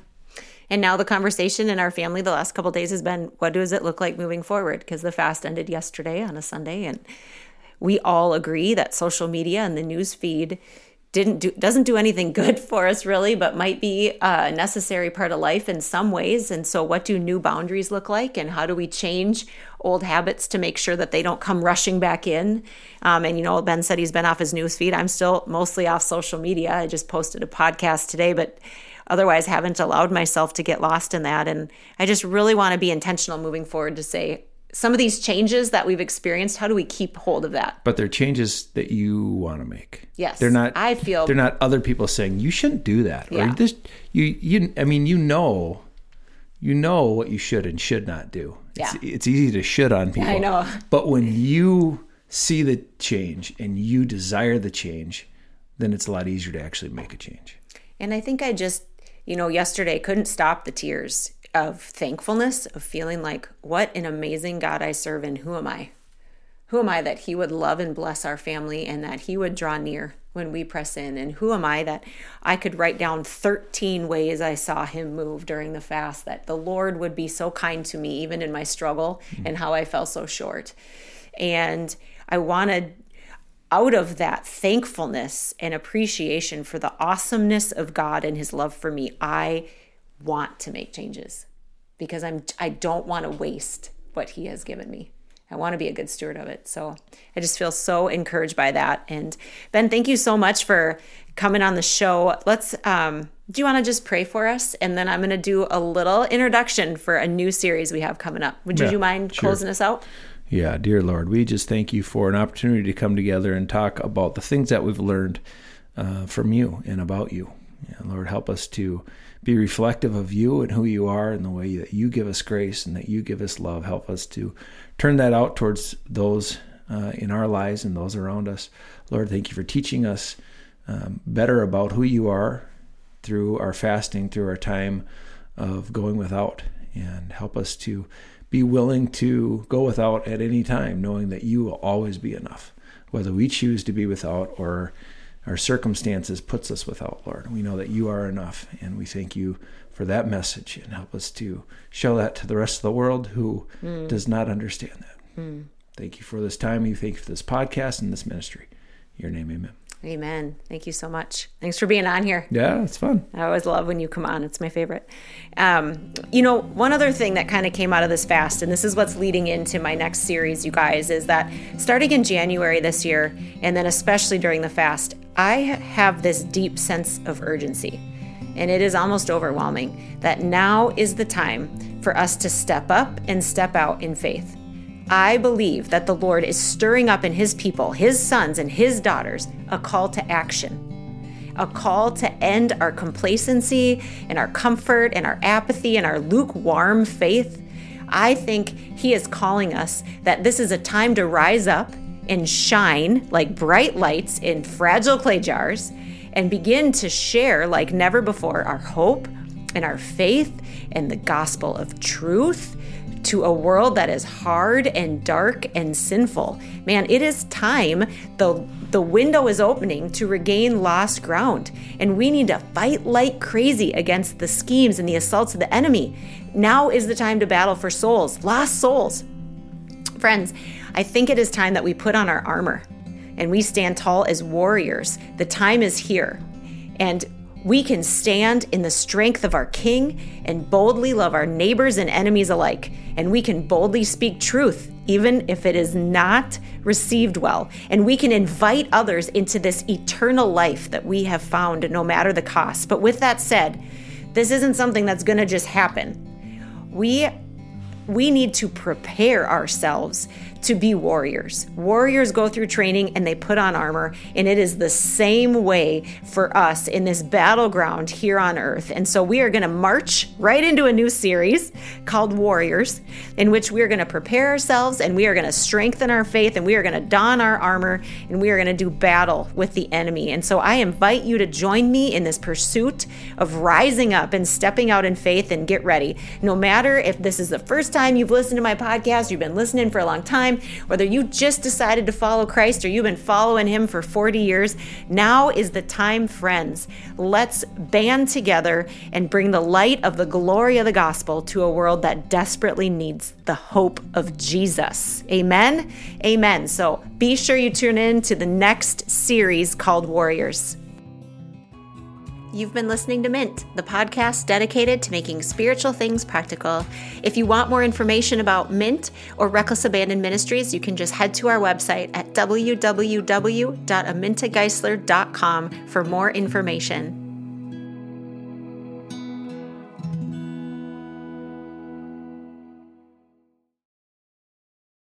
And now the conversation in our family the last couple days has been what does it look like moving forward? Because the fast ended yesterday on a Sunday and we all agree that social media and the news feed didn't do doesn't do anything good for us really but might be a necessary part of life in some ways. And so what do new boundaries look like? And how do we change old habits to make sure that they don't come rushing back in? Um, and you know ben said he's been off his news feed. I'm still mostly off social media. I just posted a podcast today but otherwise haven't allowed myself to get lost in that. And i just really want to be intentional moving forward to say some of these changes that we've experienced, how do we keep hold of that? But they're changes that you want to make. Yes. They're not I feel they're not other people saying you shouldn't do that. Yeah. Or this you you I mean you know you know what you should and should not do. Yeah. It's, it's easy to shit on people. I know. But when you see the change and you desire the change, then it's a lot easier to actually make a change. And I think I just, you know, yesterday couldn't stop the tears of thankfulness, of feeling like, what an amazing God I serve, and who am I? Who am I that He would love and bless our family and that He would draw near when we press in? And who am I that I could write down 13 ways I saw Him move during the fast, that the Lord would be so kind to me, even in my struggle mm-hmm. and how I fell so short? And I wanted out of that thankfulness and appreciation for the awesomeness of God and his love for me, I want to make changes because I'm I don't want to waste what he has given me. I want to be a good steward of it. So I just feel so encouraged by that. And Ben, thank you so much for coming on the show. Let's um do you want to just pray for us? And then I'm going to do a little introduction for a new series we have coming up. Would yeah, you mind sure. closing us out? Yeah, dear Lord, we just thank you for an opportunity to come together and talk about the things that we've learned uh, from you and about you. Yeah, Lord, help us to be reflective of you and who you are and the way that you give us grace and that you give us love. Help us to turn that out towards those uh, in our lives and those around us. Lord, thank you for teaching us um, better about who you are through our fasting, through our time of going without and help us to be willing to go without at any time, knowing that you will always be enough, whether we choose to be without or our circumstances puts us without, Lord. We know that you are enough, and we thank you for that message and help us to show that to the rest of the world who mm. does not understand that. Mm. Thank you for this time. You thank you for this podcast and this ministry. In your name, amen. Amen. Thank you so much. Thanks for being on here. Yeah, it's fun. I always love when you come on. It's my favorite. Um, you know, one other thing that kind of came out of this fast, and this is what's leading into my next series, you guys, is that starting in January this year, and then especially during the fast, I have this deep sense of urgency. And it is almost overwhelming that now is the time for us to step up and step out in faith. I believe that the Lord is stirring up in His people, His sons and His daughters, a call to action, a call to end our complacency and our comfort and our apathy and our lukewarm faith. I think He is calling us that this is a time to rise up and shine like bright lights in fragile clay jars and begin to share like never before our hope and our faith and the gospel of truth to a world that is hard and dark and sinful. Man, it is time. The, the window is opening to regain lost ground, and we need to fight like crazy against the schemes and the assaults of the enemy. Now is the time to battle for souls, lost souls. Friends, I think it is time that we put on our armor and we stand tall as warriors. The time is here. And we can stand in the strength of our King and boldly love our neighbors and enemies alike. And we can boldly speak truth, even if it is not received well. And we can invite others into this eternal life that we have found, no matter the cost. But with that said, this isn't something that's going to just happen. We we need to prepare ourselves to be warriors. Warriors go through training and they put on armor, and it is the same way for us in this battleground here on earth. And so we are going to march right into a new series called Warriors, in which we are going to prepare ourselves and we are going to strengthen our faith and we are going to don our armor and we are going to do battle with the enemy. And so I invite you to join me in this pursuit of rising up and stepping out in faith and get ready. No matter if this is the first time you've listened to my podcast, you've been listening for a long time, whether you just decided to follow Christ or you've been following him for 40 years, now is the time, friends. Let's band together and bring the light of the glory of the gospel to a world that desperately needs the hope of Jesus. Amen. Amen. So be sure you tune in to the next series called Warriors. You've been listening to Mint, the podcast dedicated to making spiritual things practical. If you want more information about Mint or Reckless Abandon Ministries, you can just head to our website at www.amintageisler.com for more information.